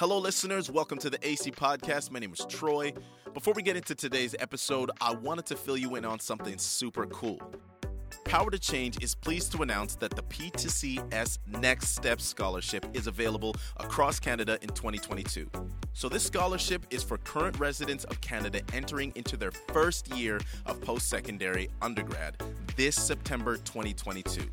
Hello, listeners. Welcome to the AC Podcast. My name is Troy. Before we get into today's episode, I wanted to fill you in on something super cool. Power to Change is pleased to announce that the P2CS Next Step Scholarship is available across Canada in 2022. So, this scholarship is for current residents of Canada entering into their first year of post secondary undergrad this September 2022.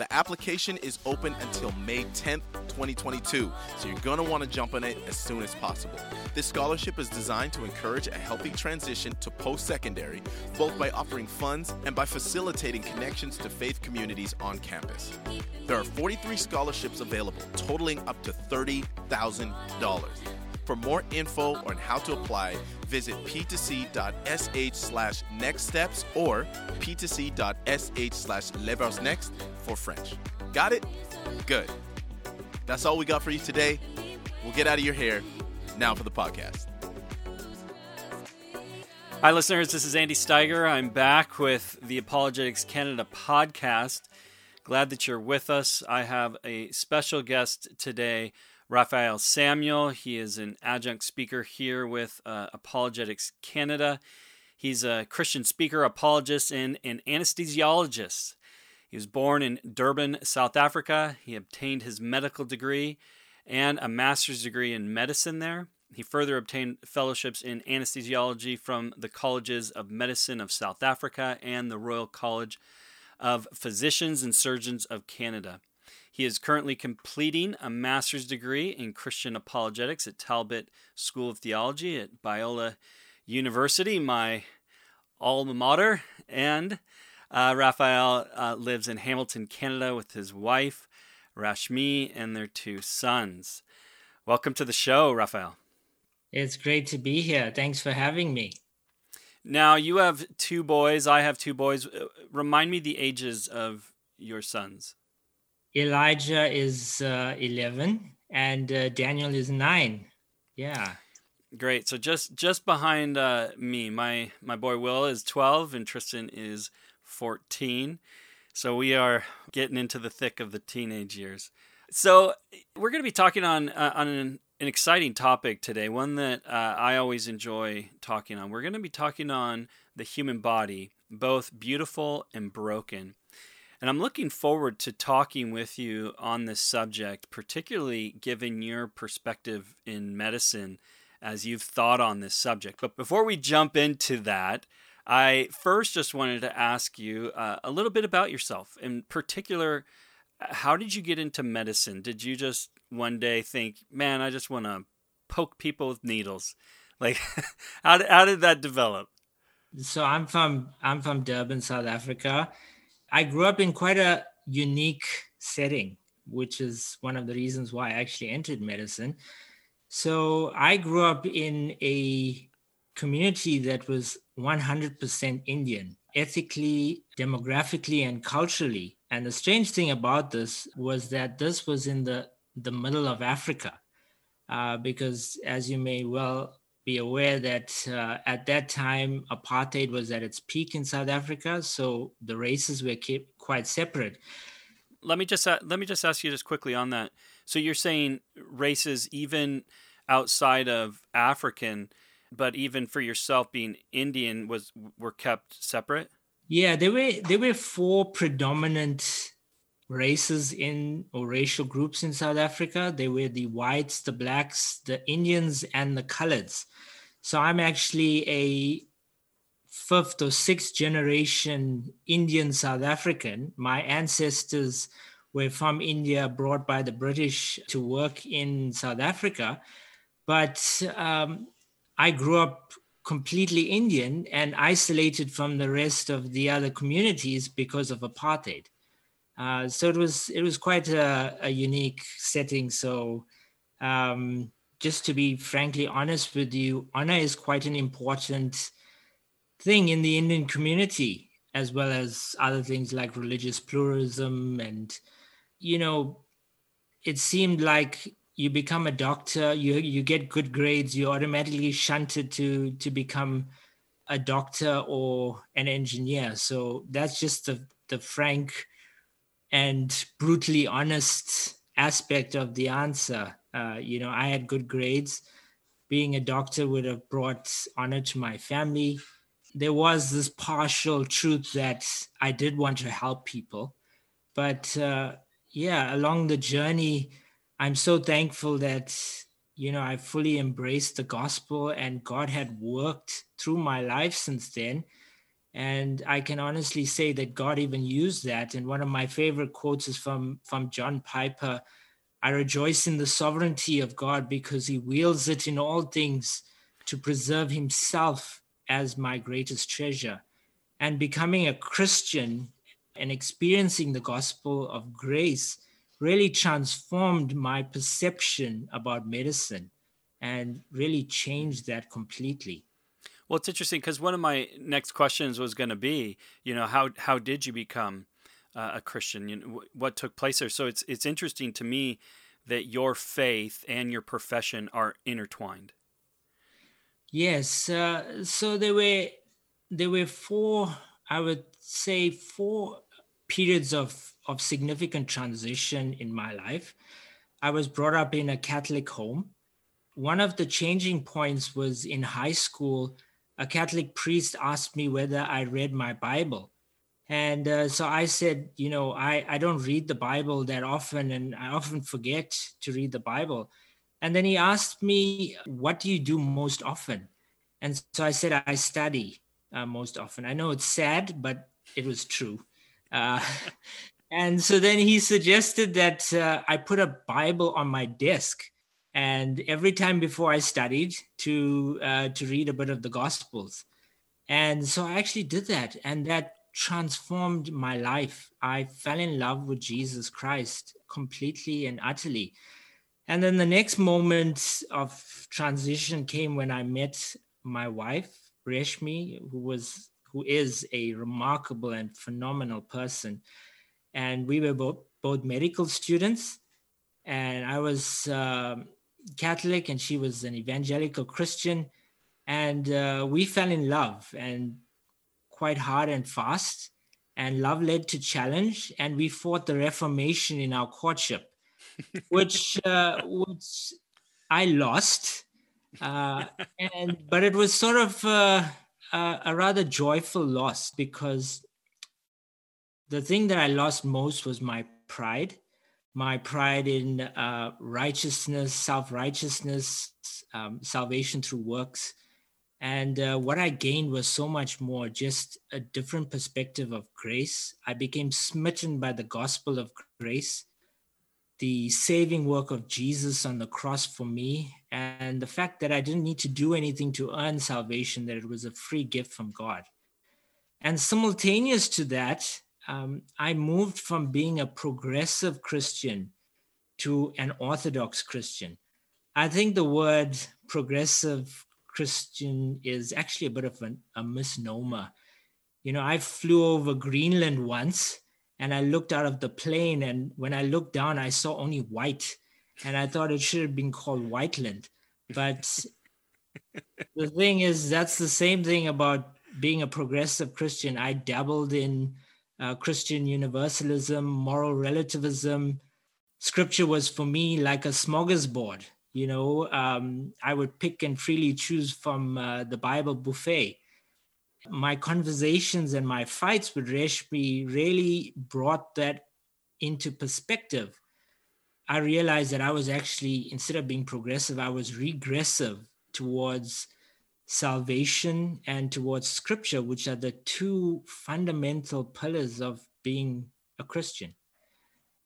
The application is open until May 10th, 2022, so you're going to want to jump on it as soon as possible. This scholarship is designed to encourage a healthy transition to post secondary, both by offering funds and by facilitating connections to faith communities on campus. There are 43 scholarships available, totaling up to $30,000. For more info on how to apply, visit p2c.sh slash next steps or p2c.sh slash next for French. Got it? Good. That's all we got for you today. We'll get out of your hair. Now for the podcast. Hi, listeners. This is Andy Steiger. I'm back with the Apologetics Canada podcast. Glad that you're with us. I have a special guest today, Raphael Samuel. He is an adjunct speaker here with uh, Apologetics Canada. He's a Christian speaker, apologist, and an anesthesiologist. He was born in Durban, South Africa. He obtained his medical degree and a master's degree in medicine there. He further obtained fellowships in anesthesiology from the Colleges of Medicine of South Africa and the Royal College of Physicians and Surgeons of Canada. He is currently completing a master's degree in Christian apologetics at Talbot School of Theology at Biola University, my alma mater. And uh, Raphael uh, lives in Hamilton, Canada, with his wife, Rashmi, and their two sons. Welcome to the show, Raphael. It's great to be here. Thanks for having me. Now, you have two boys. I have two boys. Uh, remind me the ages of your sons. Elijah is uh, 11 and uh, Daniel is 9. Yeah. Great. So just just behind uh, me, my my boy Will is 12 and Tristan is 14. So we are getting into the thick of the teenage years. So we're going to be talking on uh, on an an exciting topic today, one that uh, I always enjoy talking on. We're going to be talking on the human body, both beautiful and broken. And I'm looking forward to talking with you on this subject, particularly given your perspective in medicine as you've thought on this subject. But before we jump into that, I first just wanted to ask you uh, a little bit about yourself. In particular, how did you get into medicine? Did you just one day think, man, I just want to poke people with needles? Like, how did, how did that develop? So I'm from I'm from Durban, South Africa. I grew up in quite a unique setting, which is one of the reasons why I actually entered medicine. So I grew up in a community that was 100% Indian, ethically, demographically, and culturally. And the strange thing about this was that this was in the the middle of Africa, uh, because as you may well be aware that uh, at that time apartheid was at its peak in South Africa, so the races were kept quite separate. Let me just uh, let me just ask you just quickly on that. So you're saying races even outside of African, but even for yourself being Indian was were kept separate. Yeah, there were there were four predominant races in or racial groups in South Africa. They were the whites, the blacks, the Indians, and the coloreds. So I'm actually a fifth or sixth generation Indian South African. My ancestors were from India, brought by the British to work in South Africa. But um, I grew up completely Indian and isolated from the rest of the other communities because of apartheid. Uh, so it was it was quite a, a unique setting. So um, just to be frankly honest with you, honor is quite an important thing in the Indian community, as well as other things like religious pluralism. And you know, it seemed like you become a doctor, you you get good grades, you're automatically shunted to to become a doctor or an engineer. So that's just the the frank and brutally honest aspect of the answer. Uh, you know, I had good grades. Being a doctor would have brought honor to my family. There was this partial truth that I did want to help people. But uh, yeah, along the journey, I'm so thankful that, you know, I fully embraced the gospel and God had worked through my life since then. And I can honestly say that God even used that. And one of my favorite quotes is from, from John Piper I rejoice in the sovereignty of God because he wields it in all things to preserve himself as my greatest treasure. And becoming a Christian and experiencing the gospel of grace really transformed my perception about medicine and really changed that completely. Well, it's interesting because one of my next questions was going to be, you know, how how did you become uh, a Christian? You know, what took place there? So it's it's interesting to me that your faith and your profession are intertwined. Yes. Uh, so there were there were four, I would say, four periods of of significant transition in my life. I was brought up in a Catholic home. One of the changing points was in high school. A Catholic priest asked me whether I read my Bible. And uh, so I said, you know, I, I don't read the Bible that often, and I often forget to read the Bible. And then he asked me, what do you do most often? And so I said, I study uh, most often. I know it's sad, but it was true. Uh, and so then he suggested that uh, I put a Bible on my desk. And every time before I studied, to uh, to read a bit of the Gospels, and so I actually did that, and that transformed my life. I fell in love with Jesus Christ completely and utterly. And then the next moment of transition came when I met my wife, Reshmi, who was who is a remarkable and phenomenal person. And we were both, both medical students. And I was um, Catholic and she was an evangelical Christian. And uh, we fell in love. And quite hard and fast. And love led to challenge, and we fought the Reformation in our courtship, which uh, which I lost. Uh, and but it was sort of uh, a rather joyful loss because the thing that I lost most was my pride, my pride in uh, righteousness, self righteousness, um, salvation through works. And uh, what I gained was so much more, just a different perspective of grace. I became smitten by the gospel of grace, the saving work of Jesus on the cross for me, and the fact that I didn't need to do anything to earn salvation, that it was a free gift from God. And simultaneous to that, um, I moved from being a progressive Christian to an Orthodox Christian. I think the word progressive Christian is actually a bit of an, a misnomer. You know, I flew over Greenland once and I looked out of the plane, and when I looked down, I saw only white, and I thought it should have been called Whiteland. But the thing is, that's the same thing about being a progressive Christian. I dabbled in uh, Christian universalism, moral relativism. Scripture was for me like a smorgasbord you know? Um, i would pick and freely choose from uh, the bible buffet. My conversations and my fights with reshmi really brought that into perspective. I realized that i was actually instead of being progressive i was regressive towards salvation and towards scripture which are the two fundamental pillars of being a christian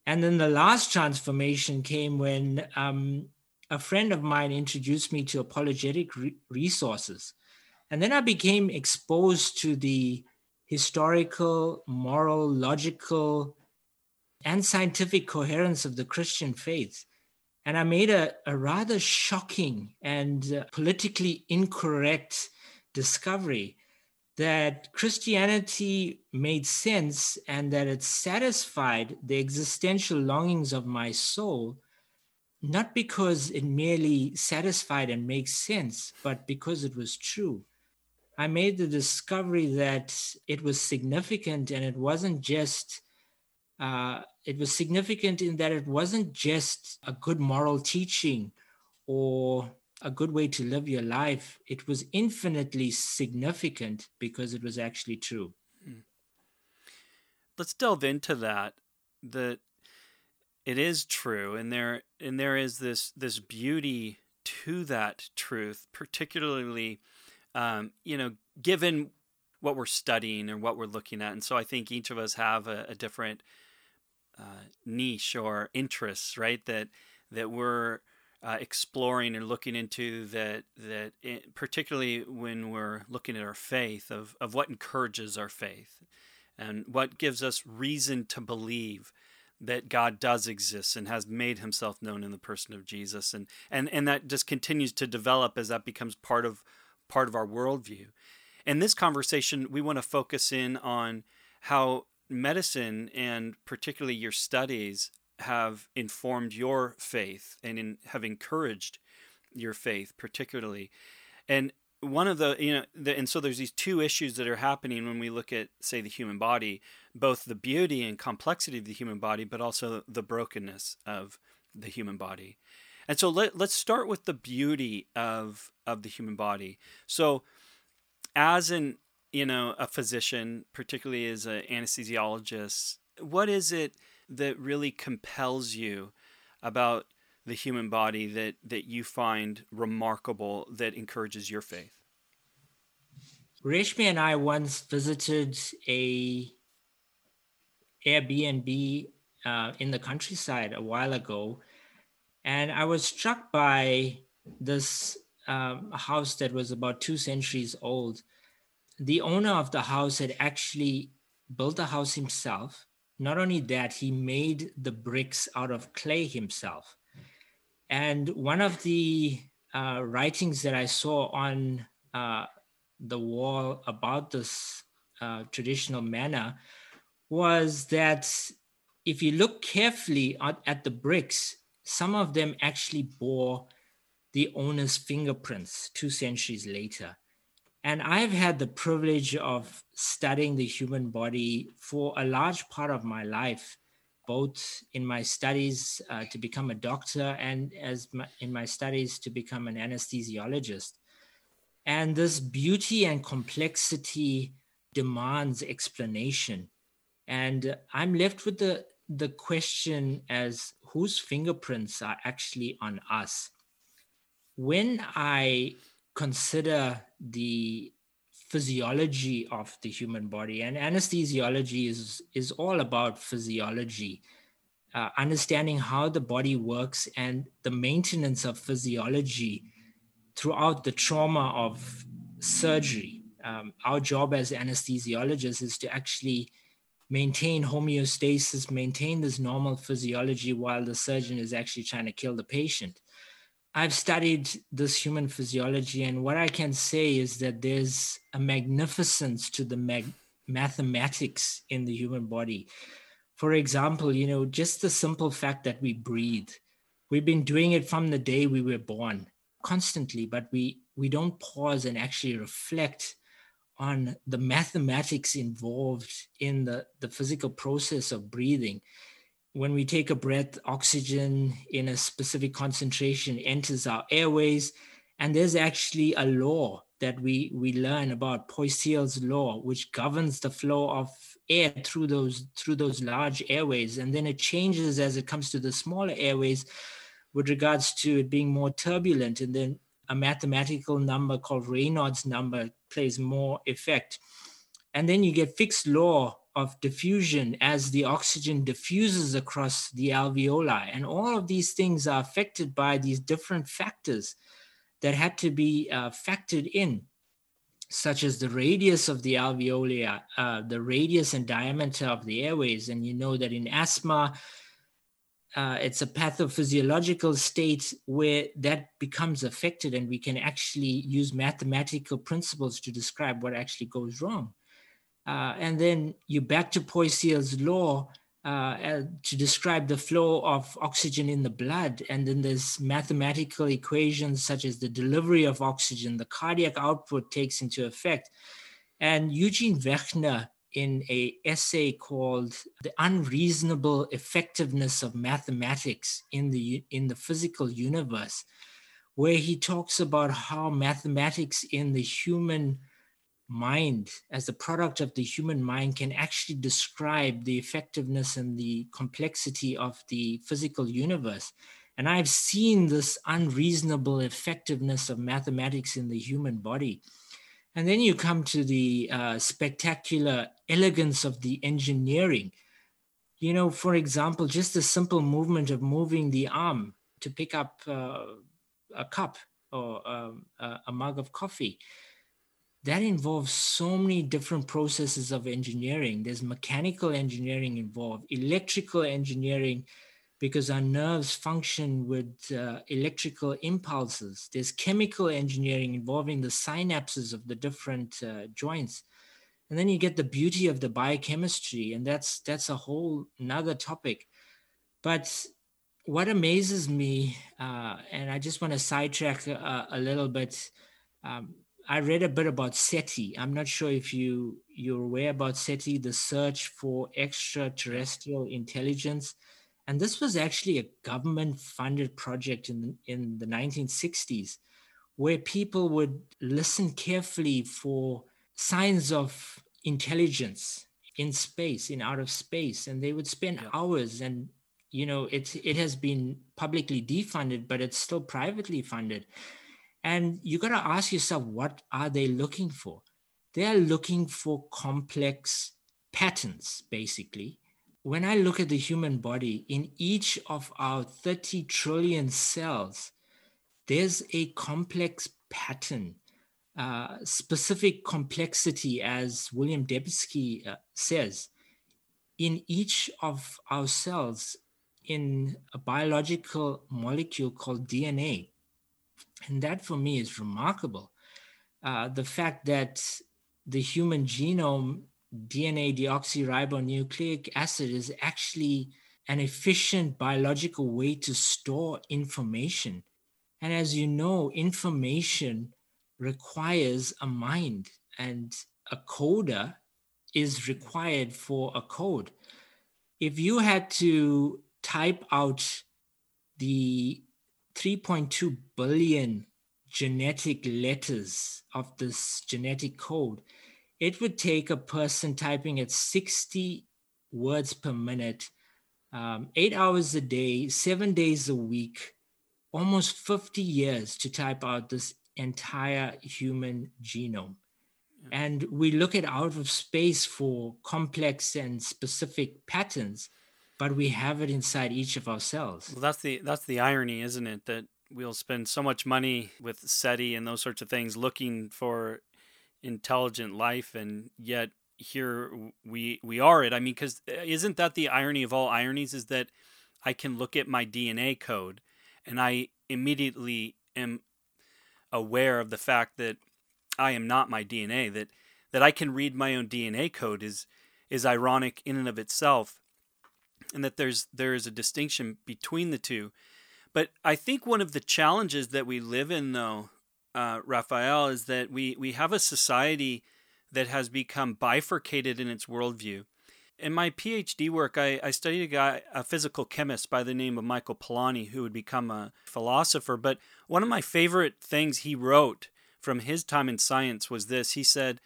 and then the last transformation came when um, a friend of mine introduced me to apologetic re- resources. And then I became exposed to the historical, moral, logical, and scientific coherence of the Christian faith. And I made a, a rather shocking and uh, politically incorrect discovery that Christianity made sense and that it satisfied the existential longings of my soul not because it merely satisfied and makes sense, but because it was true. I made the discovery that it was significant and it wasn't just uh, it was significant in that it wasn't just a good moral teaching or a good way to live your life. It was infinitely significant because it was actually true. Hmm. Let's delve into that. That it is true, and there and there is this this beauty to that truth, particularly, um, you know, given what we're studying and what we're looking at. And so I think each of us have a, a different uh, niche or interests, right? That that we're uh, exploring and looking into that that it, particularly when we're looking at our faith of of what encourages our faith and what gives us reason to believe that God does exist and has made himself known in the person of Jesus and and and that just continues to develop as that becomes part of part of our worldview. In this conversation, we want to focus in on how medicine and particularly your studies have informed your faith and in, have encouraged your faith particularly. And one of the you know the, and so there's these two issues that are happening when we look at say the human body both the beauty and complexity of the human body but also the brokenness of the human body. And so let, let's start with the beauty of of the human body. So as an you know a physician particularly as an anesthesiologist what is it that really compels you about the human body that that you find remarkable that encourages your faith? Reshmi and I once visited a Airbnb uh, in the countryside a while ago, and I was struck by this um, house that was about two centuries old. The owner of the house had actually built the house himself. Not only that, he made the bricks out of clay himself. And one of the uh, writings that I saw on uh, the wall about this uh, traditional manner was that if you look carefully at, at the bricks, some of them actually bore the owner's fingerprints two centuries later. And I've had the privilege of studying the human body for a large part of my life, both in my studies uh, to become a doctor and as my, in my studies to become an anesthesiologist. And this beauty and complexity demands explanation. And I'm left with the, the question as whose fingerprints are actually on us? When I consider the physiology of the human body. And anesthesiology is is all about physiology uh, understanding how the body works and the maintenance of physiology throughout the trauma of surgery. Um, our job as anesthesiologists is to actually maintain homeostasis maintain this normal physiology while the surgeon is actually trying to kill the patient I've studied this human physiology, and what I can say is that there's a magnificence to the mag- mathematics in the human body. For example, you know, just the simple fact that we breathe. We've been doing it from the day we were born constantly, but we we don't pause and actually reflect on the mathematics involved in the, the physical process of breathing when we take a breath, oxygen in a specific concentration enters our airways. And there's actually a law that we, we learn about Poiseuille's law, which governs the flow of air through those through those large airways. And then it changes as it comes to the smaller airways with regards to it being more turbulent. And then a mathematical number called Reynolds number plays more effect. And then you get Fick's law of diffusion as the oxygen diffuses across the alveoli. And all of these things are affected by these different factors that had to be uh, factored in, such as the radius of the alveoli, uh, the radius and diameter of the airways. And you know that in asthma, uh, it's a pathophysiological state where that becomes affected, and we can actually use mathematical principles to describe what actually goes wrong. Uh, and then you back to Poiseuille's law uh, to describe the flow of oxygen in the blood. And then there's mathematical equations such as the delivery of oxygen, the cardiac output takes into effect. And Eugene Wigner, in a essay called "The Unreasonable Effectiveness of Mathematics in the in the Physical Universe," where he talks about how mathematics in the human mind, as the product of the human mind, can actually describe the effectiveness and the complexity of the physical universe. And I've seen this unreasonable effectiveness of mathematics in the human body. And then you come to the uh, spectacular elegance of the engineering. You know, for example, just a simple movement of moving the arm to pick up uh, a cup or um, a mug of coffee that involves so many different processes of engineering. There's mechanical engineering involved, electrical engineering, because our nerves function with uh, electrical impulses. There's chemical engineering involving the synapses of the different uh, joints. And then you get the beauty of the biochemistry, and that's that's a whole another topic. But what amazes me, uh, and I just want to sidetrack a, a little bit. Um, I read a bit about SETI. I'm not sure if you you're aware about SETI, the search for extraterrestrial intelligence, and this was actually a government-funded project in in the 1960s, where people would listen carefully for signs of intelligence in space, in out of space, and they would spend yeah. hours. And you know, it it has been publicly defunded, but it's still privately funded and you got to ask yourself, what are they looking for? They are looking for complex patterns, basically. When I look at the human body, in each of our 30 trillion cells, there's a complex pattern, uh, specific complexity, as William Dembski uh, says. In each of our cells, in a biological molecule called DNA, and that for me is remarkable. Uh, the fact that the human genome, DNA deoxyribonucleic acid, is actually an efficient biological way to store information. And as you know, information requires a mind, and a coder is required for a code. If you had to type out the 3.2 billion genetic letters of this genetic code, it would take a person typing at 60 words per minute, um, eight hours a day, seven days a week, almost 50 years to type out this entire human genome. And we look at out of space for complex and specific patterns but we have it inside each of ourselves. Well, that's the that's the irony, isn't it? That we'll spend so much money with SETI and those sorts of things looking for intelligent life, and yet here we we are it. I mean, because uh, isn't that the irony of all ironies? Is that I can look at my DNA code, and I immediately am aware of the fact that I am not my DNA. That that I can read my own DNA code is is ironic in and of itself and that there's there is a distinction between the two. But I think one of the challenges that we live in, though, uh, Raphael, is that we we have a society that has become bifurcated in its worldview. In my PhD work, I, I studied a guy, a physical chemist by the name of Michael Polanyi, who would become a philosopher. But one of my favorite things he wrote from his time in science was this. He said,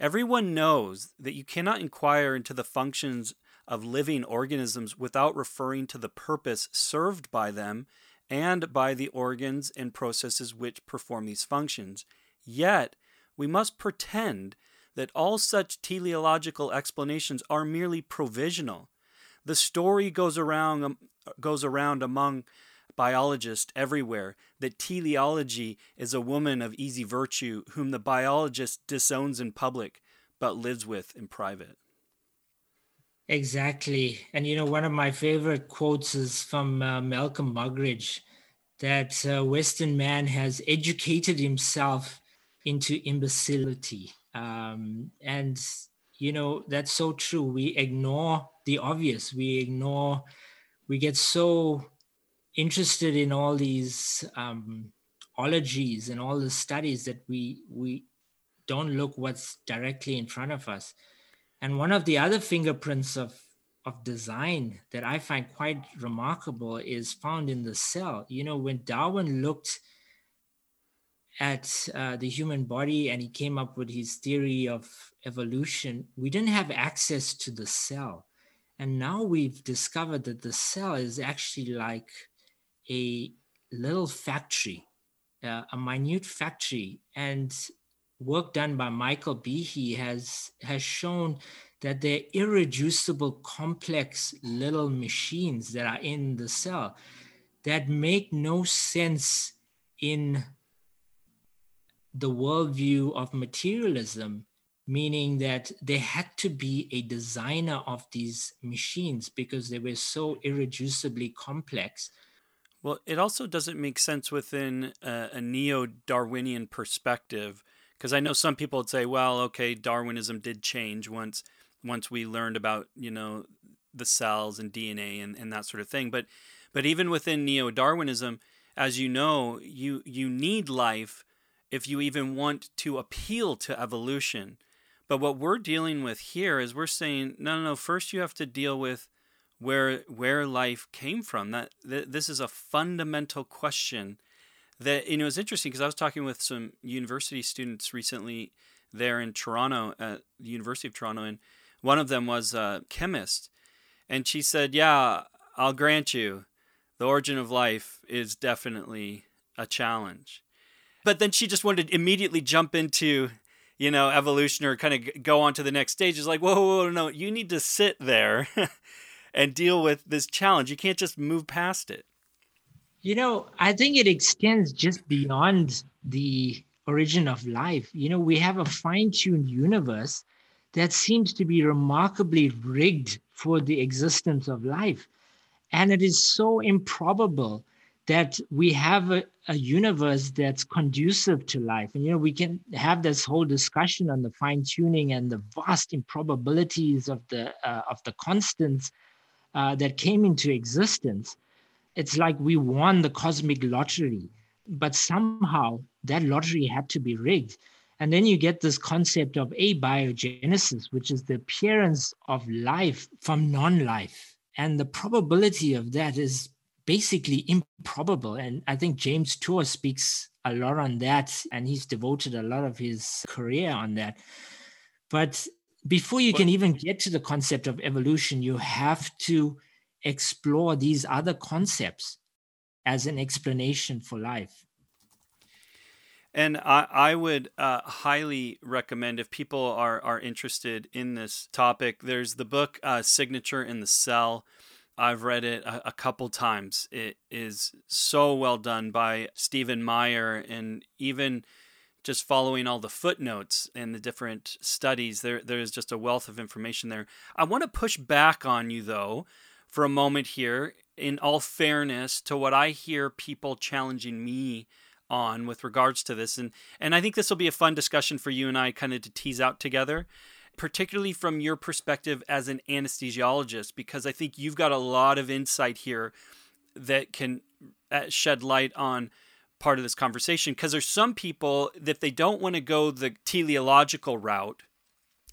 Everyone knows that you cannot inquire into the functions of living organisms without referring to the purpose served by them and by the organs and processes which perform these functions. Yet, we must pretend that all such teleological explanations are merely provisional. The story goes around um, goes around among biologists everywhere that teleology is a woman of easy virtue whom the biologist disowns in public but lives with in private. Exactly. And, you know, one of my favorite quotes is from uh, Malcolm Muggeridge that uh, Western man has educated himself into imbecility. Um, and, you know, that's so true. We ignore the obvious, we ignore, we get so interested in all these um, ologies and all the studies that we, we don't look what's directly in front of us And one of the other fingerprints of, of design that I find quite remarkable is found in the cell. You know, when Darwin looked at uh, the human body and he came up with his theory of evolution, we didn't have access to the cell. And now we've discovered that the cell is actually like a little factory, uh, a minute factory. And work done by Michael Behe has, has shown that they're irreducible, complex little machines that are in the cell that make no sense in the worldview of materialism, meaning that there had to be a designer of these machines because they were so irreducibly complex. Well, it also doesn't make sense within a, a neo Darwinian perspective because I know some people would say, well, okay, Darwinism did change once once we learned about you know the cells and DNA and, and that sort of thing. But but even within neo Darwinism, as you know, you you need life if you even want to appeal to evolution. But what we're dealing with here is we're saying, no, no, no. First, you have to deal with where where life came from. That, that this is a fundamental question. That you know is interesting because I was talking with some university students recently there in Toronto at the University of Toronto, and one of them was a chemist, and she said, "Yeah, I'll grant you, the origin of life is definitely a challenge." but then she just wanted to immediately jump into you know evolution or kind of go on to the next stage. Is like whoa, whoa, whoa no you need to sit there and deal with this challenge. You can't just move past it you know i think it extends just beyond the origin of life you know we have a fine-tuned universe that seems to be remarkably rigged for the existence of life and it is so improbable that we have a, a, universe that's conducive to life. And, you know, we can have this whole discussion on the fine tuning and the vast improbabilities of the, uh, of the constants uh, that came into existence. It's like we won the cosmic lottery, but somehow that lottery had to be rigged. And then you get this concept of abiogenesis, which is the appearance of life from non life. And the probability of that is basically improbable. And I think James Tour speaks a lot on that, and he's devoted a lot of his career on that. But before you can even get to the concept of evolution, you have to explore these other concepts as an explanation for life. And I, I would uh, highly recommend if people are, are interested in this topic, there's the book uh, Signature in the Cell I've read it a, a, couple times. It is so well done by Stephen Meyer, and even just following all the footnotes and the different studies, there there is just a wealth of information there. I want to push back on you though for a moment here. In all fairness to what I hear people challenging me on with regards to this, and and I think this will be a fun discussion for you and I kind of to tease out together particularly from your perspective as an anesthesiologist, because I think you've got a lot of insight here that can uh, shed light on part of this conversation. Because there's some people that they don't want to go the teleological route.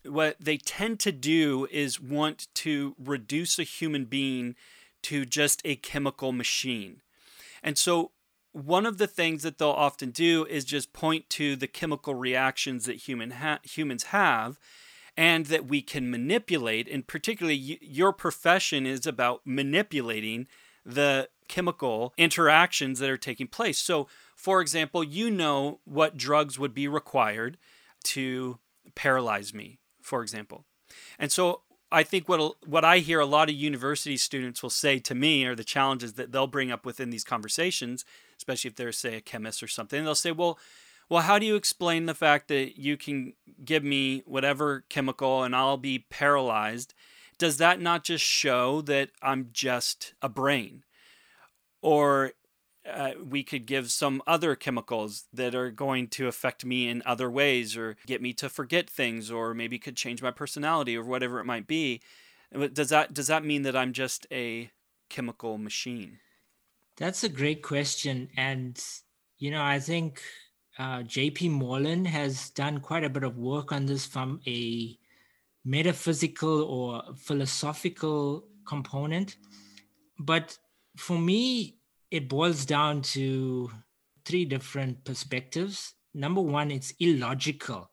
What they tend to do is want to reduce a human being to just a chemical machine. And so one of the things that they'll often do is just point to the chemical reactions that human ha- humans have and that we can manipulate. And particularly, your profession is about manipulating the chemical interactions that are taking place. So, for example, you know what drugs would be required to paralyze me, for example. And so I think what what I hear a lot of university students will say to me are the challenges that they'll bring up within these conversations, especially if they're say a chemist or something. They'll say, "Well, well, how do you explain the fact that you can give me whatever chemical and I'll be paralyzed? Does that not just show that I'm just a brain? Or uh, we could give some other chemicals that are going to affect me in other ways or get me to forget things or maybe could change my personality or whatever it might be. Does that does that mean that I'm just a chemical machine? That's a great question and you know, I think uh, JP Moreland has done quite a bit of work on this from a metaphysical or philosophical component. But for me, it boils down to three different perspectives. Number one, it's illogical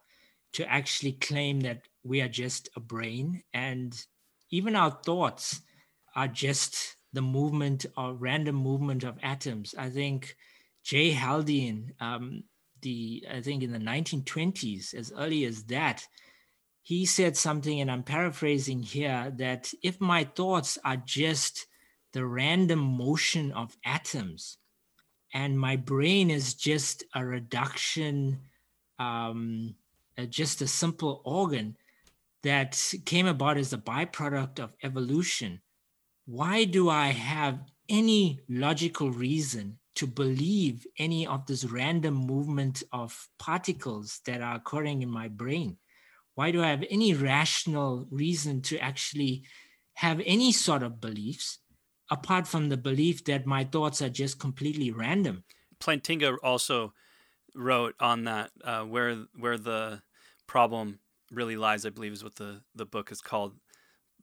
to actually claim that we are just a brain and even our thoughts are just the movement or random movement of atoms. I think J. Haldane, um, the I think in the 1920s, as early as that, he said something, and I'm paraphrasing here, that if my thoughts are just the random motion of atoms, and my brain is just a reduction, um, uh, just a simple organ that came about as a byproduct of evolution, why do I have any logical reason to believe any of this random movement of particles that are occurring in my brain? Why do I have any rational reason to actually have any sort of beliefs apart from the belief that my thoughts are just completely random? Plantinga also wrote on that uh, where where the problem really lies. I believe is what the the book is called,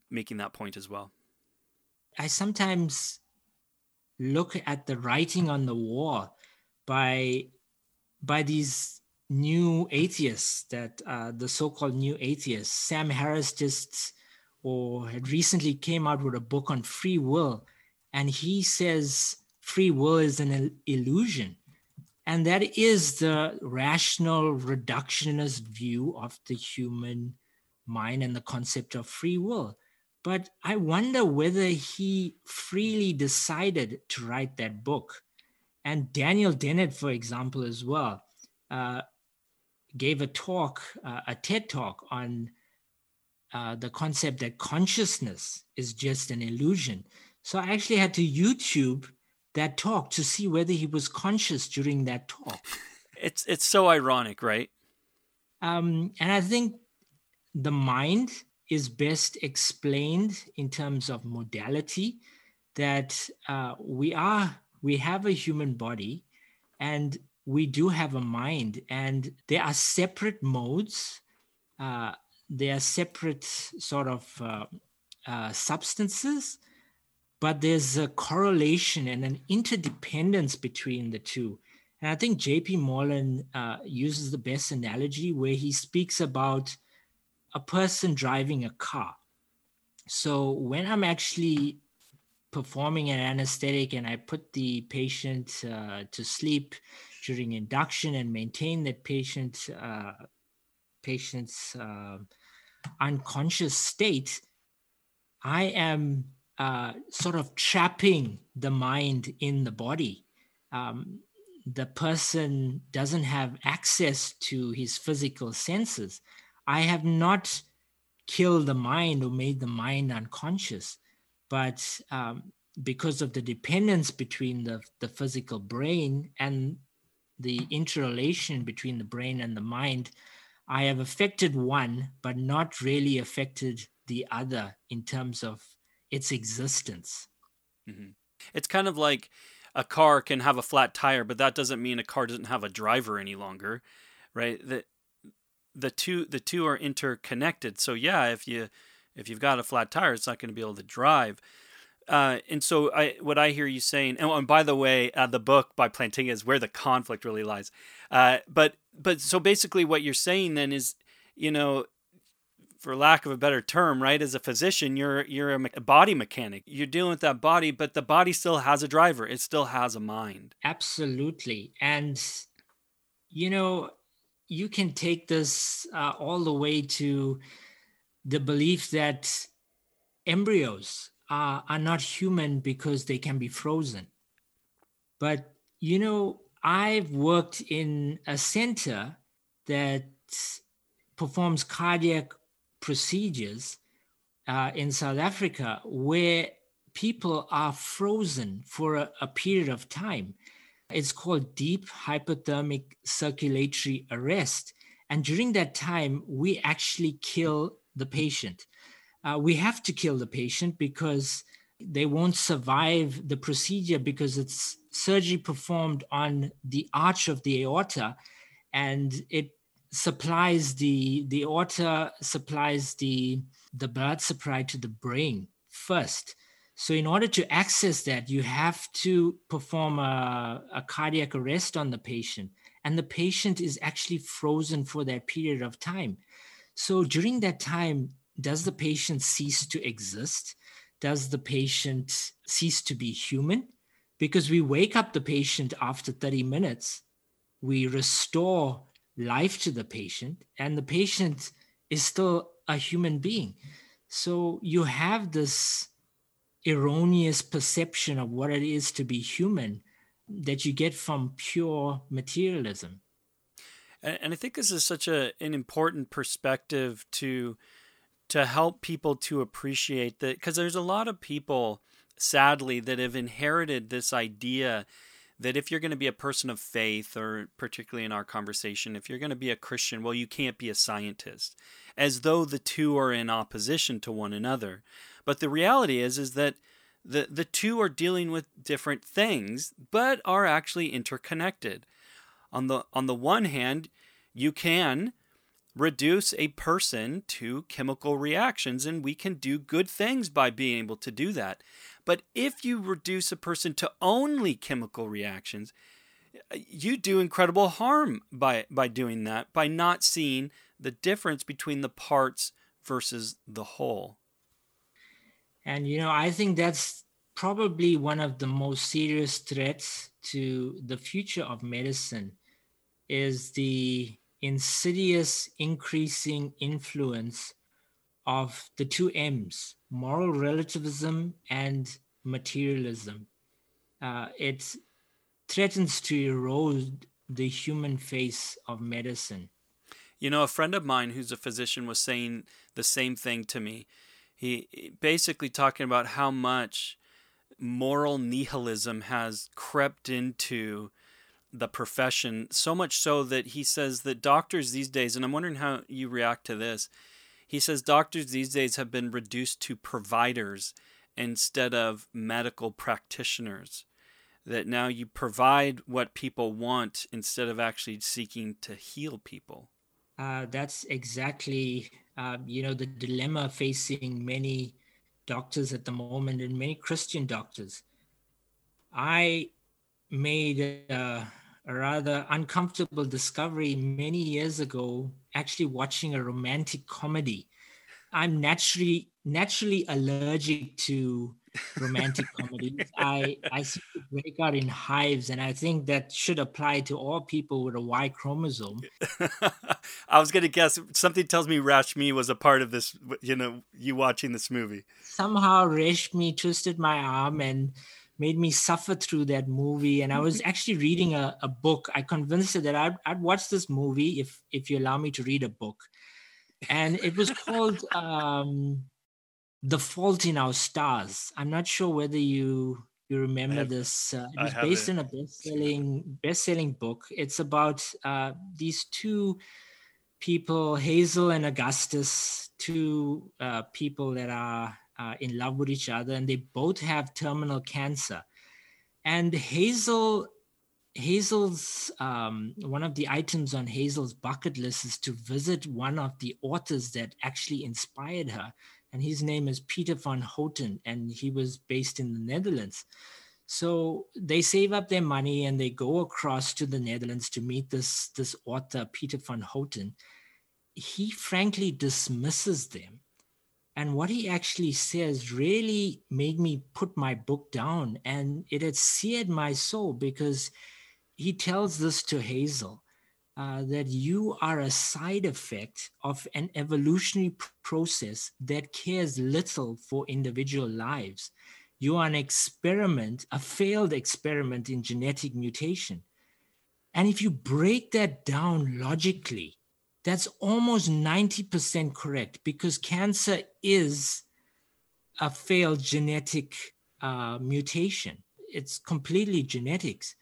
making that point as well. I sometimes look at the writing on the wall by by these new atheists that uh, the so-called new atheists sam harris just or had recently came out with a book on free will and he says free will is an illusion and that is the rational reductionist view of the human mind and the concept of free will but I wonder whether he freely decided to write that book. And Daniel Dennett, for example, as well, uh, gave a talk, uh, a TED talk on uh, the concept that consciousness is just an illusion. So I actually had to YouTube that talk to see whether he was conscious during that talk. It's it's so ironic, right? Um, and I think the mind is best explained in terms of modality that uh, we are we have a human body and we do have a mind and there are separate modes uh, there are separate sort of uh, uh substances but there's a correlation and an interdependence between the two and i think jp moreland uh, uses the best analogy where he speaks about a person driving a car. So when I'm actually performing an anesthetic and I put the patient uh, to sleep during induction and maintain that patient uh, patient's uh, unconscious state, I am uh, sort of trapping the mind in the body. Um, the person doesn't have access to his physical senses. I have not killed the mind or made the mind unconscious, but um, because of the dependence between the, the physical brain and the interrelation between the brain and the mind, I have affected one, but not really affected the other in terms of its existence. Mm-hmm. It's kind of like a car can have a flat tire, but that doesn't mean a car doesn't have a driver any longer, right? That the two the two are interconnected. So yeah, if you if you've got a flat tire, it's not going to be able to drive. Uh, and so I, what I hear you saying, and, and by the way, uh, the book by Plantinga is where the conflict really lies. Uh, but but so basically, what you're saying then is, you know, for lack of a better term, right? As a physician, you're you're a body mechanic. You're dealing with that body, but the body still has a driver. It still has a mind. Absolutely, and you know, you can take this uh, all the way to the belief that embryos are, are not human because they can be frozen. But, you know, I've worked in a center that performs cardiac procedures uh, in South Africa where people are frozen for a, a period of time. It's called deep hypothermic circulatory arrest. And during that time, we actually kill the patient. Uh, we have to kill the patient because they won't survive the procedure because it's surgery performed on the arch of the aorta and it supplies the the aorta supplies the the blood supply to the brain first. So in order to access that you have to perform a, a cardiac arrest on the patient and the patient is actually frozen for that period of time. So during that time does the patient cease to exist? Does the patient cease to be human? Because we wake up the patient after 30 minutes we restore life to the patient, and the patient is still a human being. So you have this erroneous perception of what it is to be human that you get from pure materialism. And I think this is such a, an important perspective to to help people to appreciate that because there's a lot of people sadly that have inherited this idea that if you're going to be a person of faith, or particularly in our conversation, if you're going to be a Christian, well, you can't be a scientist, as though the two are in opposition to one another. But the reality is, is that the, the two are dealing with different things, but are actually interconnected. On the on the one hand, you can reduce a person to chemical reactions, and we can do good things by being able to do that. But if you reduce a person to only chemical reactions, uh, you do incredible harm by, by doing that, by not seeing the difference between the parts versus the whole. And, you know, I think that's probably one of the most serious threats to the future of medicine is the insidious increasing influence of the two M's moral relativism and materialism. Uh, it threatens to erode the human face of medicine. You know, a friend of mine who's a physician was saying the same thing to me. He basically talking about how much moral nihilism has crept into the profession, so much so that he says that doctors these days, and I'm wondering how you react to this, he says doctors these days have been reduced to providers instead of medical practitioners. That now you provide what people want instead of actually seeking to heal people. Uh, that's exactly, uh, you know, the dilemma facing many doctors at the moment and many Christian doctors. I made a, a rather uncomfortable discovery many years ago actually watching a romantic comedy. I'm naturally naturally allergic to romantic comedies. I I break out in hives, and I think that should apply to all people with a Y chromosome. I was gonna guess something tells me Rashmi was a part of this. You know, you watching this movie. Somehow Rashmi twisted my arm and made me suffer through that movie. And I was actually reading a, a book. I convinced her that I'd, I'd watch this movie if if you allow me to read a book. And it was called um, "The Fault in Our Stars." I'm not sure whether you you remember have, this. Uh, it was based on a best-selling best-selling book. It's about uh, these two people, Hazel and Augustus, two uh, people that are uh, in love with each other, and they both have terminal cancer. And Hazel, Hazel's um, one of the items on Hazel's bucket list is to visit one of the authors that actually inspired her, and his name is Peter van Houten, and he was based in the Netherlands. So they save up their money and they go across to the Netherlands to meet this this author Peter van Houten. He frankly dismisses them and what he actually says really made me put my book down. And it had seared my soul because he tells this to Hazel uh, that you are a side effect of an evolutionary process that cares little for individual lives. You are an experiment, a failed experiment in genetic mutation. And if you break that down logically, that's almost 90% correct because cancer is a failed genetic uh, mutation. It's completely genetics.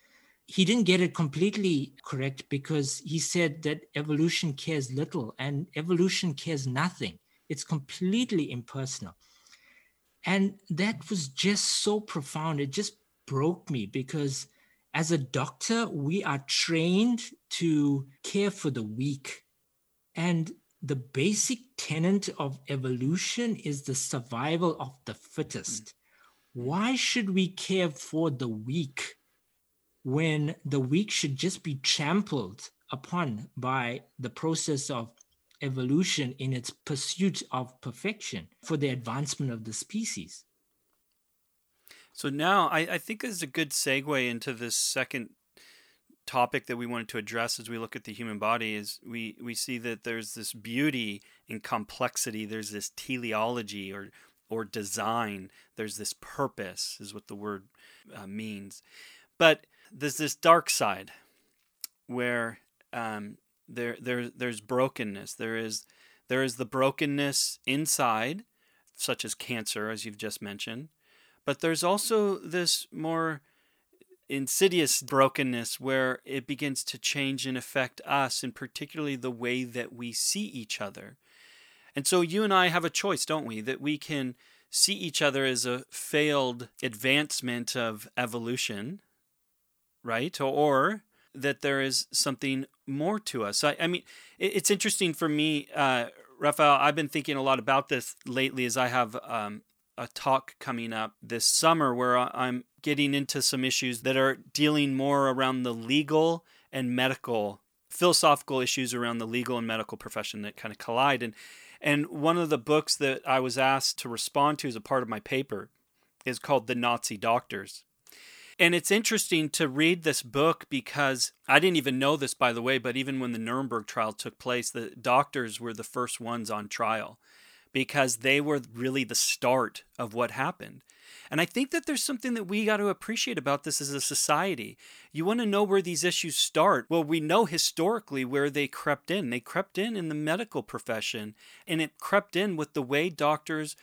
He didn't get it completely correct because he said that evolution cares little and evolution cares nothing. It's completely impersonal. And that was just so profound. It just broke me because as a doctor, we are trained to care for the weak And the basic tenet of evolution is the survival of the fittest. Why should we care for the weak when the weak should just be trampled upon by the process of evolution in its pursuit of perfection for the advancement of the species? So now I, I think is a good segue into this second topic that we wanted to address as we look at the human body is we, we see that there's this beauty in complexity. There's this teleology or or design. There's this purpose is what the word uh, means. But there's this dark side where um, there there there's brokenness. There is there is the brokenness inside, such as cancer, as you've just mentioned. But there's also this more insidious brokenness where it begins to change and affect us, and particularly the way that we see each other. And so you and I have a choice, don't we? That we can see each other as a failed advancement of evolution, right? Or that there is something more to us. I, I mean, it's interesting for me, uh, Raphael. I've been thinking a lot about this lately as I have um, a talk coming up this summer where I'm getting into some issues that are dealing more around the legal and medical philosophical issues around the legal and medical profession that kind of collide and and one of the books that I was asked to respond to as a part of my paper is called The Nazi Doctors. And it's interesting to read this book because I didn't even know this, by the way, but even when the Nuremberg trial took place, the doctors were the first ones on trial because they were really the start of what happened. And I think that there's something that we got to appreciate about this as a society. You want to know where these issues start? Well, we know historically where they crept in. They crept in in the medical profession, and it crept in with the way doctors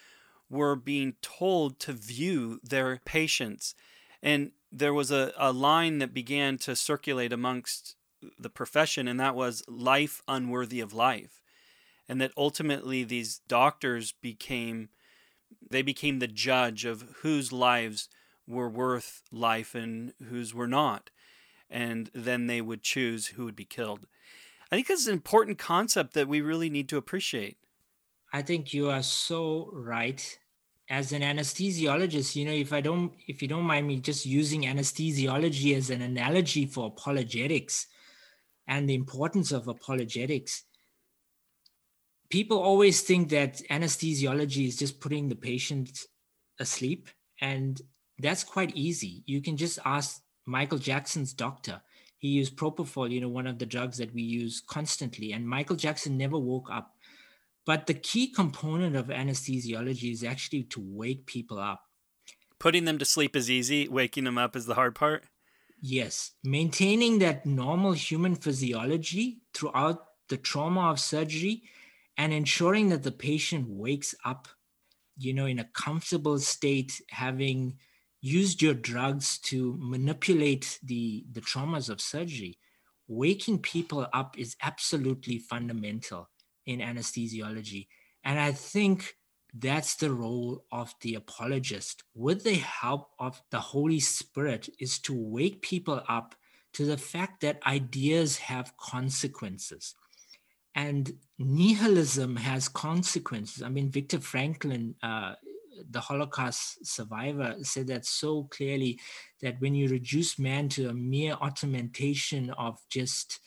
were being told to view their patients. And there was a, a line that began to circulate amongst the profession, and that was life unworthy of life. And that ultimately these doctors became they became the judge of whose lives were worth life and whose were not. And then they would choose who would be killed. I think that's an important concept that we really need to appreciate. I think you are so right. As an anesthesiologist, you know, if I don't, if you don't mind me just using anesthesiology as an analogy for apologetics and the importance of apologetics, people always think that anesthesiology is just putting the patient asleep and that's quite easy. You can just ask michael jackson's doctor. He used propofol you know one of the drugs that we use constantly and michael jackson never woke up. But the key component of anesthesiology is actually to wake people up. Putting them to sleep is easy waking them up is the hard part? Yes. Maintaining that normal human physiology throughout the trauma of surgery and ensuring that the patient wakes up you know in a comfortable state having used your drugs to manipulate the the traumas of surgery waking people up is absolutely fundamental in anesthesiology. And i think that's the role of the apologist. With the help of the holy spirit is to wake people up to the fact that ideas have consequences and nihilism has consequences. I mean, Viktor Franklin, uh, the Holocaust survivor, said that so clearly that when you reduce man to a mere automation of just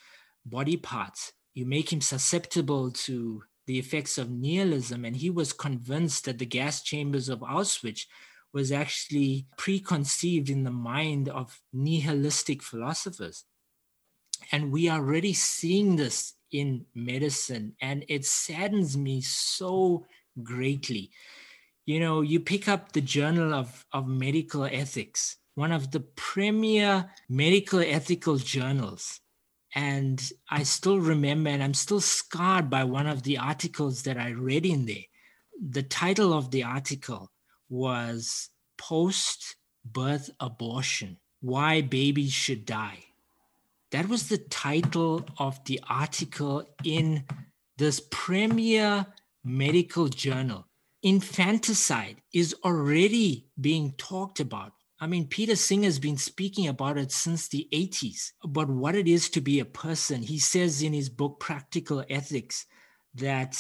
body parts, you make him susceptible to the effects of nihilism. And he was convinced that the gas chambers of Auschwitz was actually preconceived in the mind of nihilistic philosophers. And we are already seeing this in medicine and it saddens me so greatly. You know you pick up the journal of, of medical ethics one of the premier medical ethical journals and i still remember and i'm still scarred by one of the articles that i read in there. The title of the article was post birth abortion why babies should die that was the title of the article in this premier medical journal. Infanticide is already being talked about I mean, Peter Singer has been speaking about it since the 80s, about what it is to be a person. He says in his book, Practical Ethics, that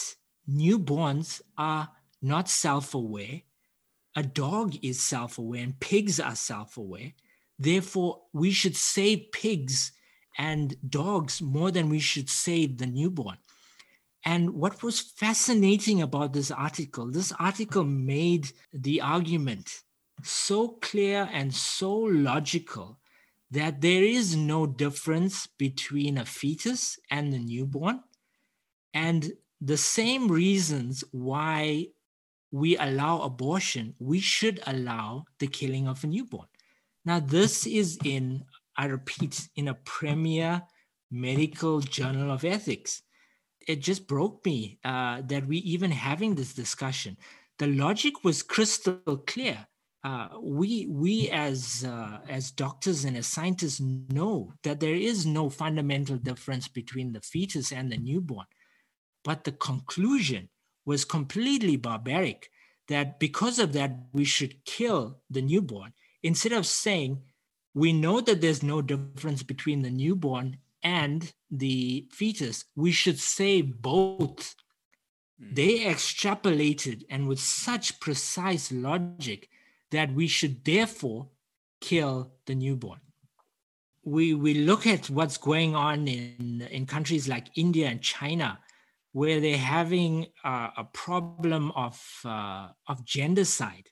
newborns are not self aware. A dog is self aware, and pigs are self aware. Therefore, we should save pigs and dogs more than we should save the newborn. And what was fascinating about this article, this article made the argument so clear and so logical that there is no difference between a fetus and the newborn. And the same reasons why we allow abortion, we should allow the killing of a newborn. Now, this is in, I repeat, in a premier medical journal of ethics. It just broke me uh, that we even having this discussion. The logic was crystal clear uh, we we as uh, as doctors and as scientists know that there is no fundamental difference between the fetus and the newborn but the conclusion was completely barbaric that because of that we should kill the newborn instead of saying we know that there's no difference between the newborn and the fetus we should say both mm. they extrapolated and with such precise logic that we should therefore kill the newborn. We, we look at what's going on in, in countries like India and China, where they're having uh, a problem of, uh, of gendercide,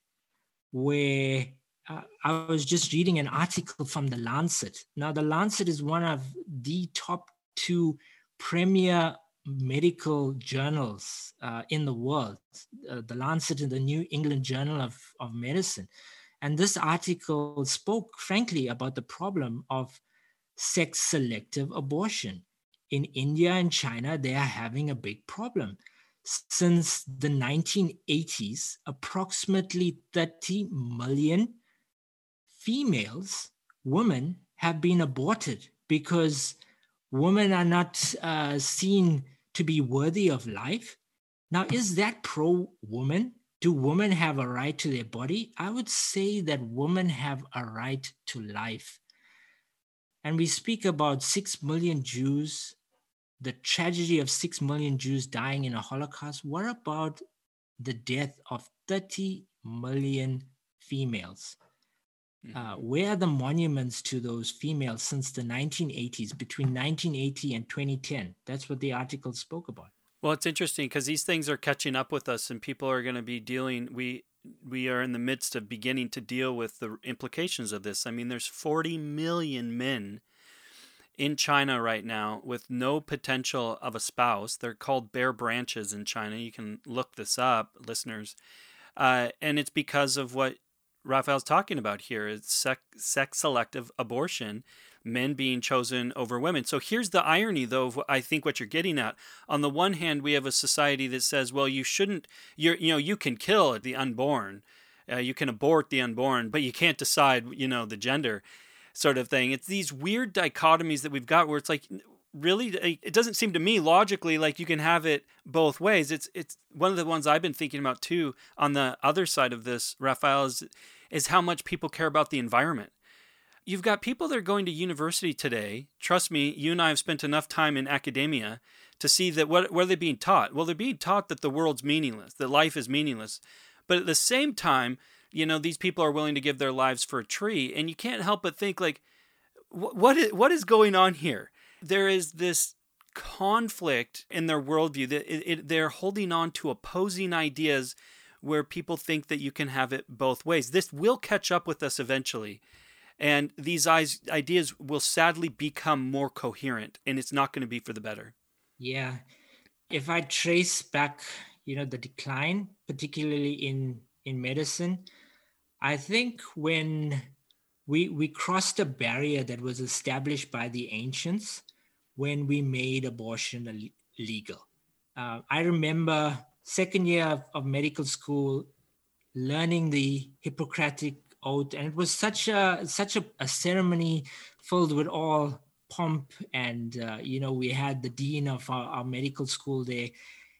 where uh, I was just reading an article from The Lancet. Now, The Lancet is one of the top two premier medical journals uh, in the world, uh, the Lancet and the New England Journal of, of Medicine. And this article spoke frankly about the problem of sex selective abortion. In India and China, they are having a big problem. Since the 1980s, approximately 30 million females, women, have been aborted because women are not uh, seen to be worthy of life. Now, is that pro woman? Do women have a right to their body? I would say that women have a right to life. And we speak about six million Jews, the tragedy of six million Jews dying in a Holocaust. What about the death of 30 million females? Uh, mm-hmm. where are the monuments to those females since the 1980s, between 1980 and 2010? That's what the article spoke about. Well, it's interesting because these things are catching up with us, and people are going to be dealing. We we are in the midst of beginning to deal with the implications of this. I mean, there's 40 million men in China right now with no potential of a spouse. They're called bare branches in China. You can look this up, listeners. Uh, and it's because of what Raphael's talking about here is sex, sex selective abortion, men being chosen over women. So here's the irony, though, of I think what you're getting at. On the one hand, we have a society that says, well, you shouldn't, you're, you know, you can kill the unborn, uh, you can abort the unborn, but you can't decide, you know, the gender sort of thing. It's these weird dichotomies that we've got where it's like, really it doesn't seem to me logically like you can have it both ways it's it's one of the ones i've been thinking about too on the other side of this raphael is is how much people care about the environment. You've got people that are going to university today. Trust me, you and I have spent enough time in academia to see that what, what are they being taught? Well, they're being taught that the world's meaningless, that life is meaningless. But at the same time, you know, these people are willing to give their lives for a tree. And you can't help but think, like, what is, what is going on here? There is this conflict in their worldview that it, it, they're holding on to opposing ideas where people think that you can have it both ways. This will catch up with us eventually. And these ideas will sadly become more coherent, and it's not going to be for the better. Yeah. If I trace back, you know, the decline, particularly in, in medicine, I think when we, we crossed a barrier that was established by the ancients when we made abortion legal. Uh, I remember second year of, of medical school, learning the Hippocratic oath, and it was such a such a, a ceremony filled with all pomp and uh, you know we had the dean of our, our, medical school there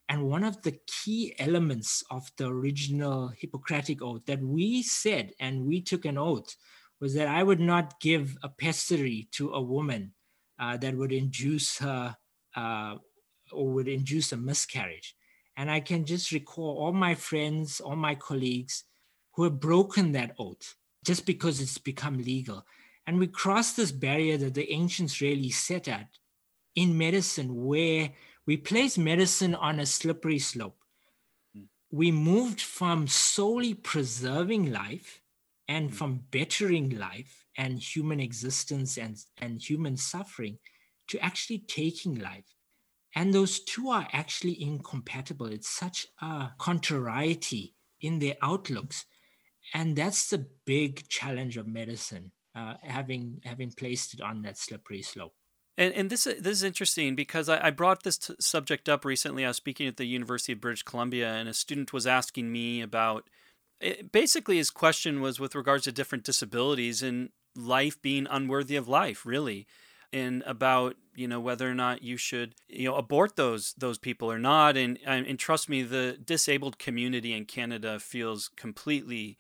And one of the key elements of the original Hippocratic Oath that we said and we took an oath was that I would not give a pessary to a woman uh, that would induce her uh, or would induce a miscarriage. And I can just recall all my friends, all my colleagues who have broken that oath just because it's become legal. And we crossed this barrier that the ancients really set at in medicine, where we place medicine on a slippery slope. Hmm. We moved from solely preserving life and hmm. from bettering life and human existence and, and human suffering to actually taking life. And those two are actually incompatible. It's such a contrariety in their outlooks. And that's the big challenge of medicine, uh, having having placed it on that slippery slope. And, and this this is interesting because I, I brought this t- subject up recently. I was speaking at the University of British Columbia, and a student was asking me about. It, basically, his question was with regards to different disabilities and life being unworthy of life, really and about you know whether or not you should you know abort those those people or not. And and trust me the disabled community in Canada feels completely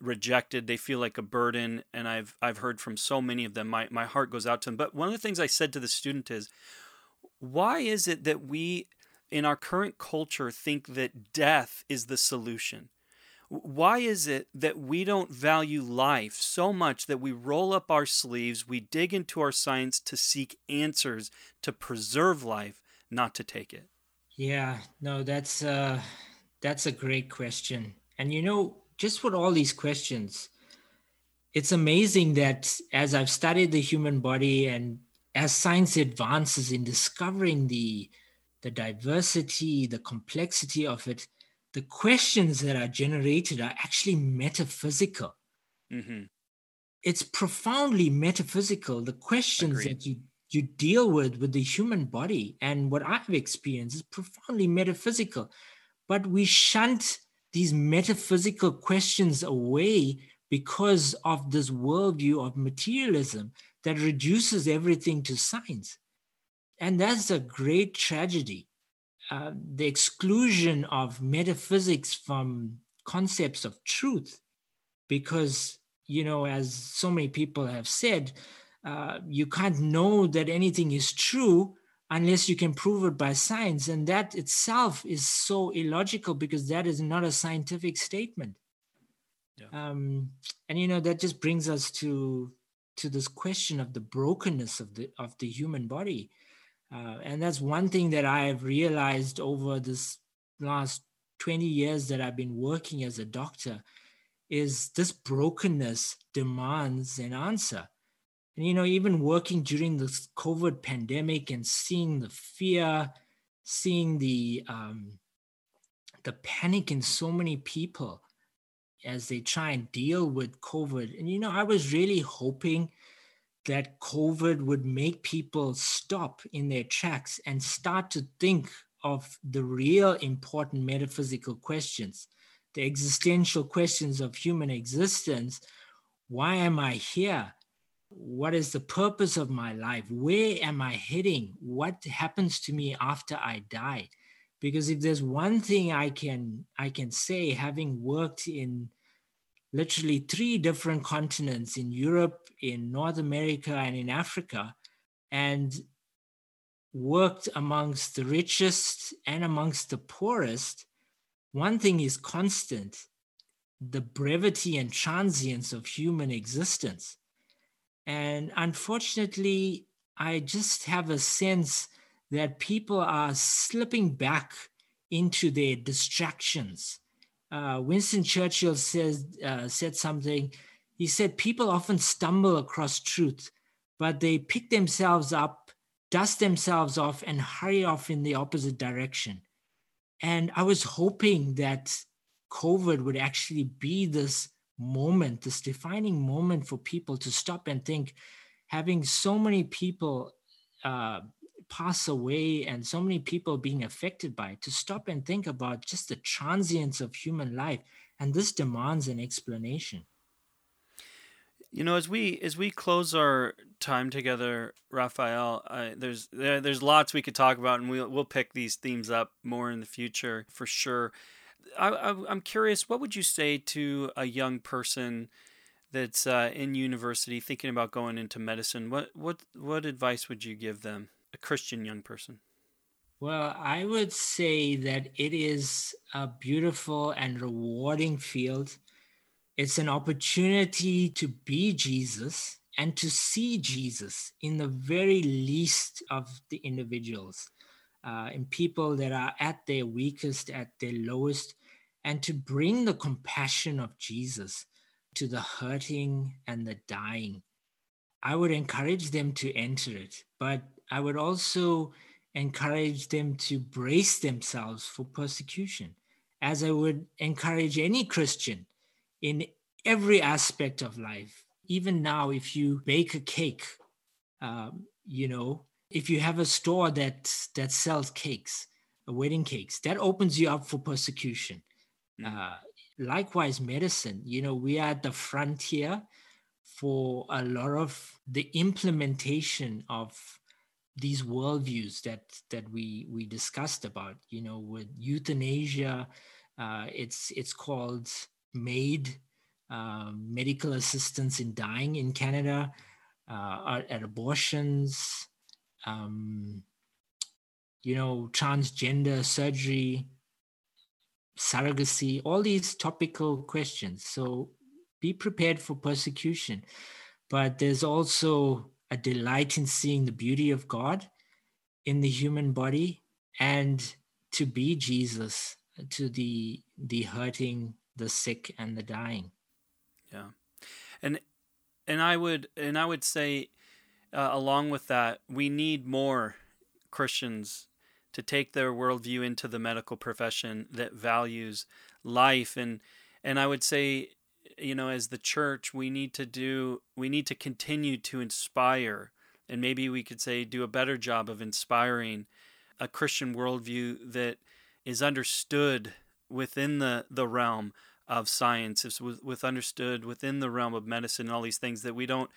rejected. They feel like a burden. And I've I've heard from so many of them. My my heart goes out to them. But one of the things I said to the student is why is it that we in our current culture think that death is the solution why is it that we don't value life so much that we roll up our sleeves, we dig into our science to seek answers to preserve life, not to take it? Yeah, no, that's uh that's a great question. And you know, just with all these questions, it's amazing that as I've studied the human body and as science advances in discovering the the diversity, the complexity of it, the questions that are generated are actually metaphysical. Mm-hmm. It's profoundly metaphysical. The questions Agreed. that you you deal with with the human body and what I've experienced is profoundly metaphysical, but we shunt these metaphysical questions away because of this worldview of materialism that reduces everything to science. And that's a great tragedy. Uh, the exclusion of metaphysics from concepts of truth because you know as so many people have said uh, you can't know that anything is true unless you can prove it by science. And that itself is so illogical because that is not a scientific statement. Yeah. um, and you know that just brings us to to this question of the brokenness of the of the human body uh, and that's one thing that I have realized over this last 20 years that I've been working as a doctor is this brokenness demands an answer. And, you know, even working during this COVID pandemic and seeing the fear, seeing the, um, the panic in so many people as they try and deal with COVID. And, you know, I was really hoping that COVID would make people stop in their tracks and start to think of the real important metaphysical questions, the existential questions of human existence. Why am I here? What is the purpose of my life? Where am I heading? What happens to me after I die? Because if there's one thing I can I can say, having worked in literally three different continents in Europe, in North America, and in Africa, and worked amongst the richest and amongst the poorest, one thing is constant the brevity and transience of human existence. And unfortunately, I just have a sense that people are slipping back into their distractions uh, Winston Churchill says uh, said something. He said people often stumble across truth, but they pick themselves up, dust themselves off, and hurry off in the opposite direction. And I was hoping that COVID would actually be this moment, this defining moment for people to stop and think. Having so many people uh, pass away and so many people being affected by it, to stop and think about just the transience of human life. And this demands an explanation. You know, as we as we close our time together, Raphael. Uh, there's there, there's lots we could talk about, and we'll we'll pick these themes up more in the future for sure. I, I, am curious, what would you say to a young person that's uh, in university thinking about going into medicine? What what what advice would you give them, a Christian young person? Well, I would say that it is a beautiful and rewarding field. It's an opportunity to be Jesus and to see Jesus in the very least of the individuals, uh, in people that are at their weakest, at their lowest, and to bring the compassion of Jesus to the hurting and the dying. I would encourage them to enter it, but I would also encourage them to brace themselves for persecution, as I would encourage any Christian in every aspect of life. Even now, if you bake a cake, um, you know, if you have a store that that sells cakes, wedding cakes, that opens you up for persecution. Mm. Uh, likewise, medicine. You know, we are at the frontier for a lot of the implementation of these worldviews that that we we discussed about you know with euthanasia uh, it's it's called MAID uh, medical assistance in dying in canada uh, at abortions um, you know transgender surgery surrogacy all these topical questions. So be prepared for persecution. But there's also a delight in seeing the beauty of God in the human body and to be Jesus to the the hurting, the sick and the dying. Yeah. And and I would and I would say uh, along with that, we need more Christians to take their worldview into the medical profession that values life and and I would say you know as the church we need to do we need to continue to inspire and maybe we could say do a better job of inspiring a christian worldview that is understood within the the realm of science is with, with understood within the realm of medicine and all these things that we don't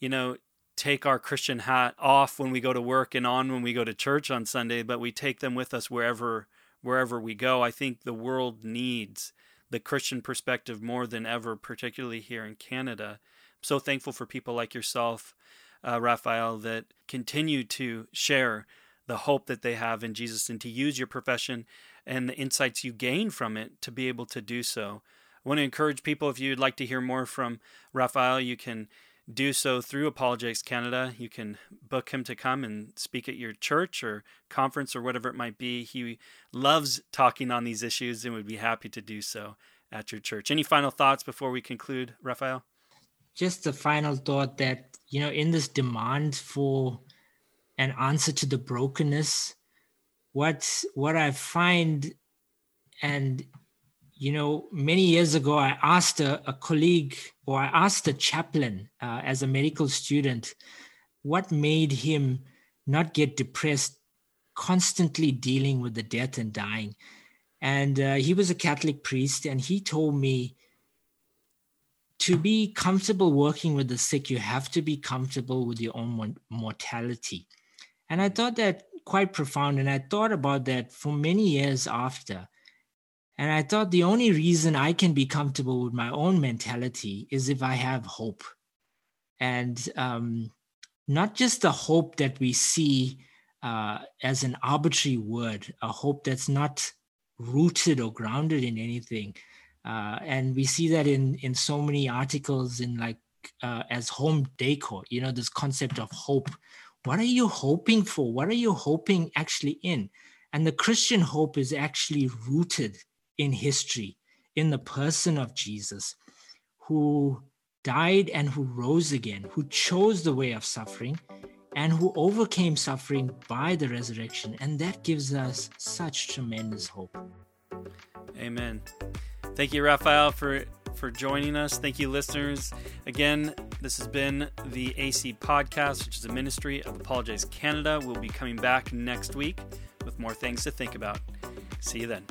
you know take our christian hat off when we go to work and on when we go to church on sunday but we take them with us wherever wherever we go. I think the world needs the Christian perspective more than ever, particularly here in Canada. I'm so thankful for people like yourself, uh, Raphael, that continue to share the hope that they have in Jesus and to use your profession and the insights you gain from it to be able to do so. I want to encourage people if you'd like to hear more from Raphael, you can do so through Apologetics Canada. You can book him to come and speak at your church or conference or whatever it might be. He loves talking on these issues and would be happy to do so at your church. Any final thoughts before we conclude, Raphael? Just a final thought that, you know, in this demand for an answer to the brokenness, what what I find and you know, many years ago, I asked a, a colleague or I asked a chaplain uh, as a medical student what made him not get depressed, constantly dealing with the death and dying. And uh, he was a Catholic priest, and he told me to be comfortable working with the sick, you have to be comfortable with your own mortality. And I thought that quite profound. And I thought about that for many years after. And I thought the only reason I can be comfortable with my own mentality is if I have hope. And um, not just the hope that we see uh, as an arbitrary word, a hope that's not rooted or grounded in anything. Uh, and we see that in, in so many articles in like uh, as home decor, you know, this concept of hope. What are you hoping for? What are you hoping actually in? And the Christian hope is actually rooted in history in the person of Jesus, who died and who rose again, who chose the way of suffering and who overcame suffering by the resurrection. And that gives us such tremendous hope. Amen. Thank you, Raphael, for, for joining us. Thank you, listeners. Again, this has been the AC Podcast, which is a ministry of Apologetics Canada. We'll be coming back next week with more things to think about. See you then.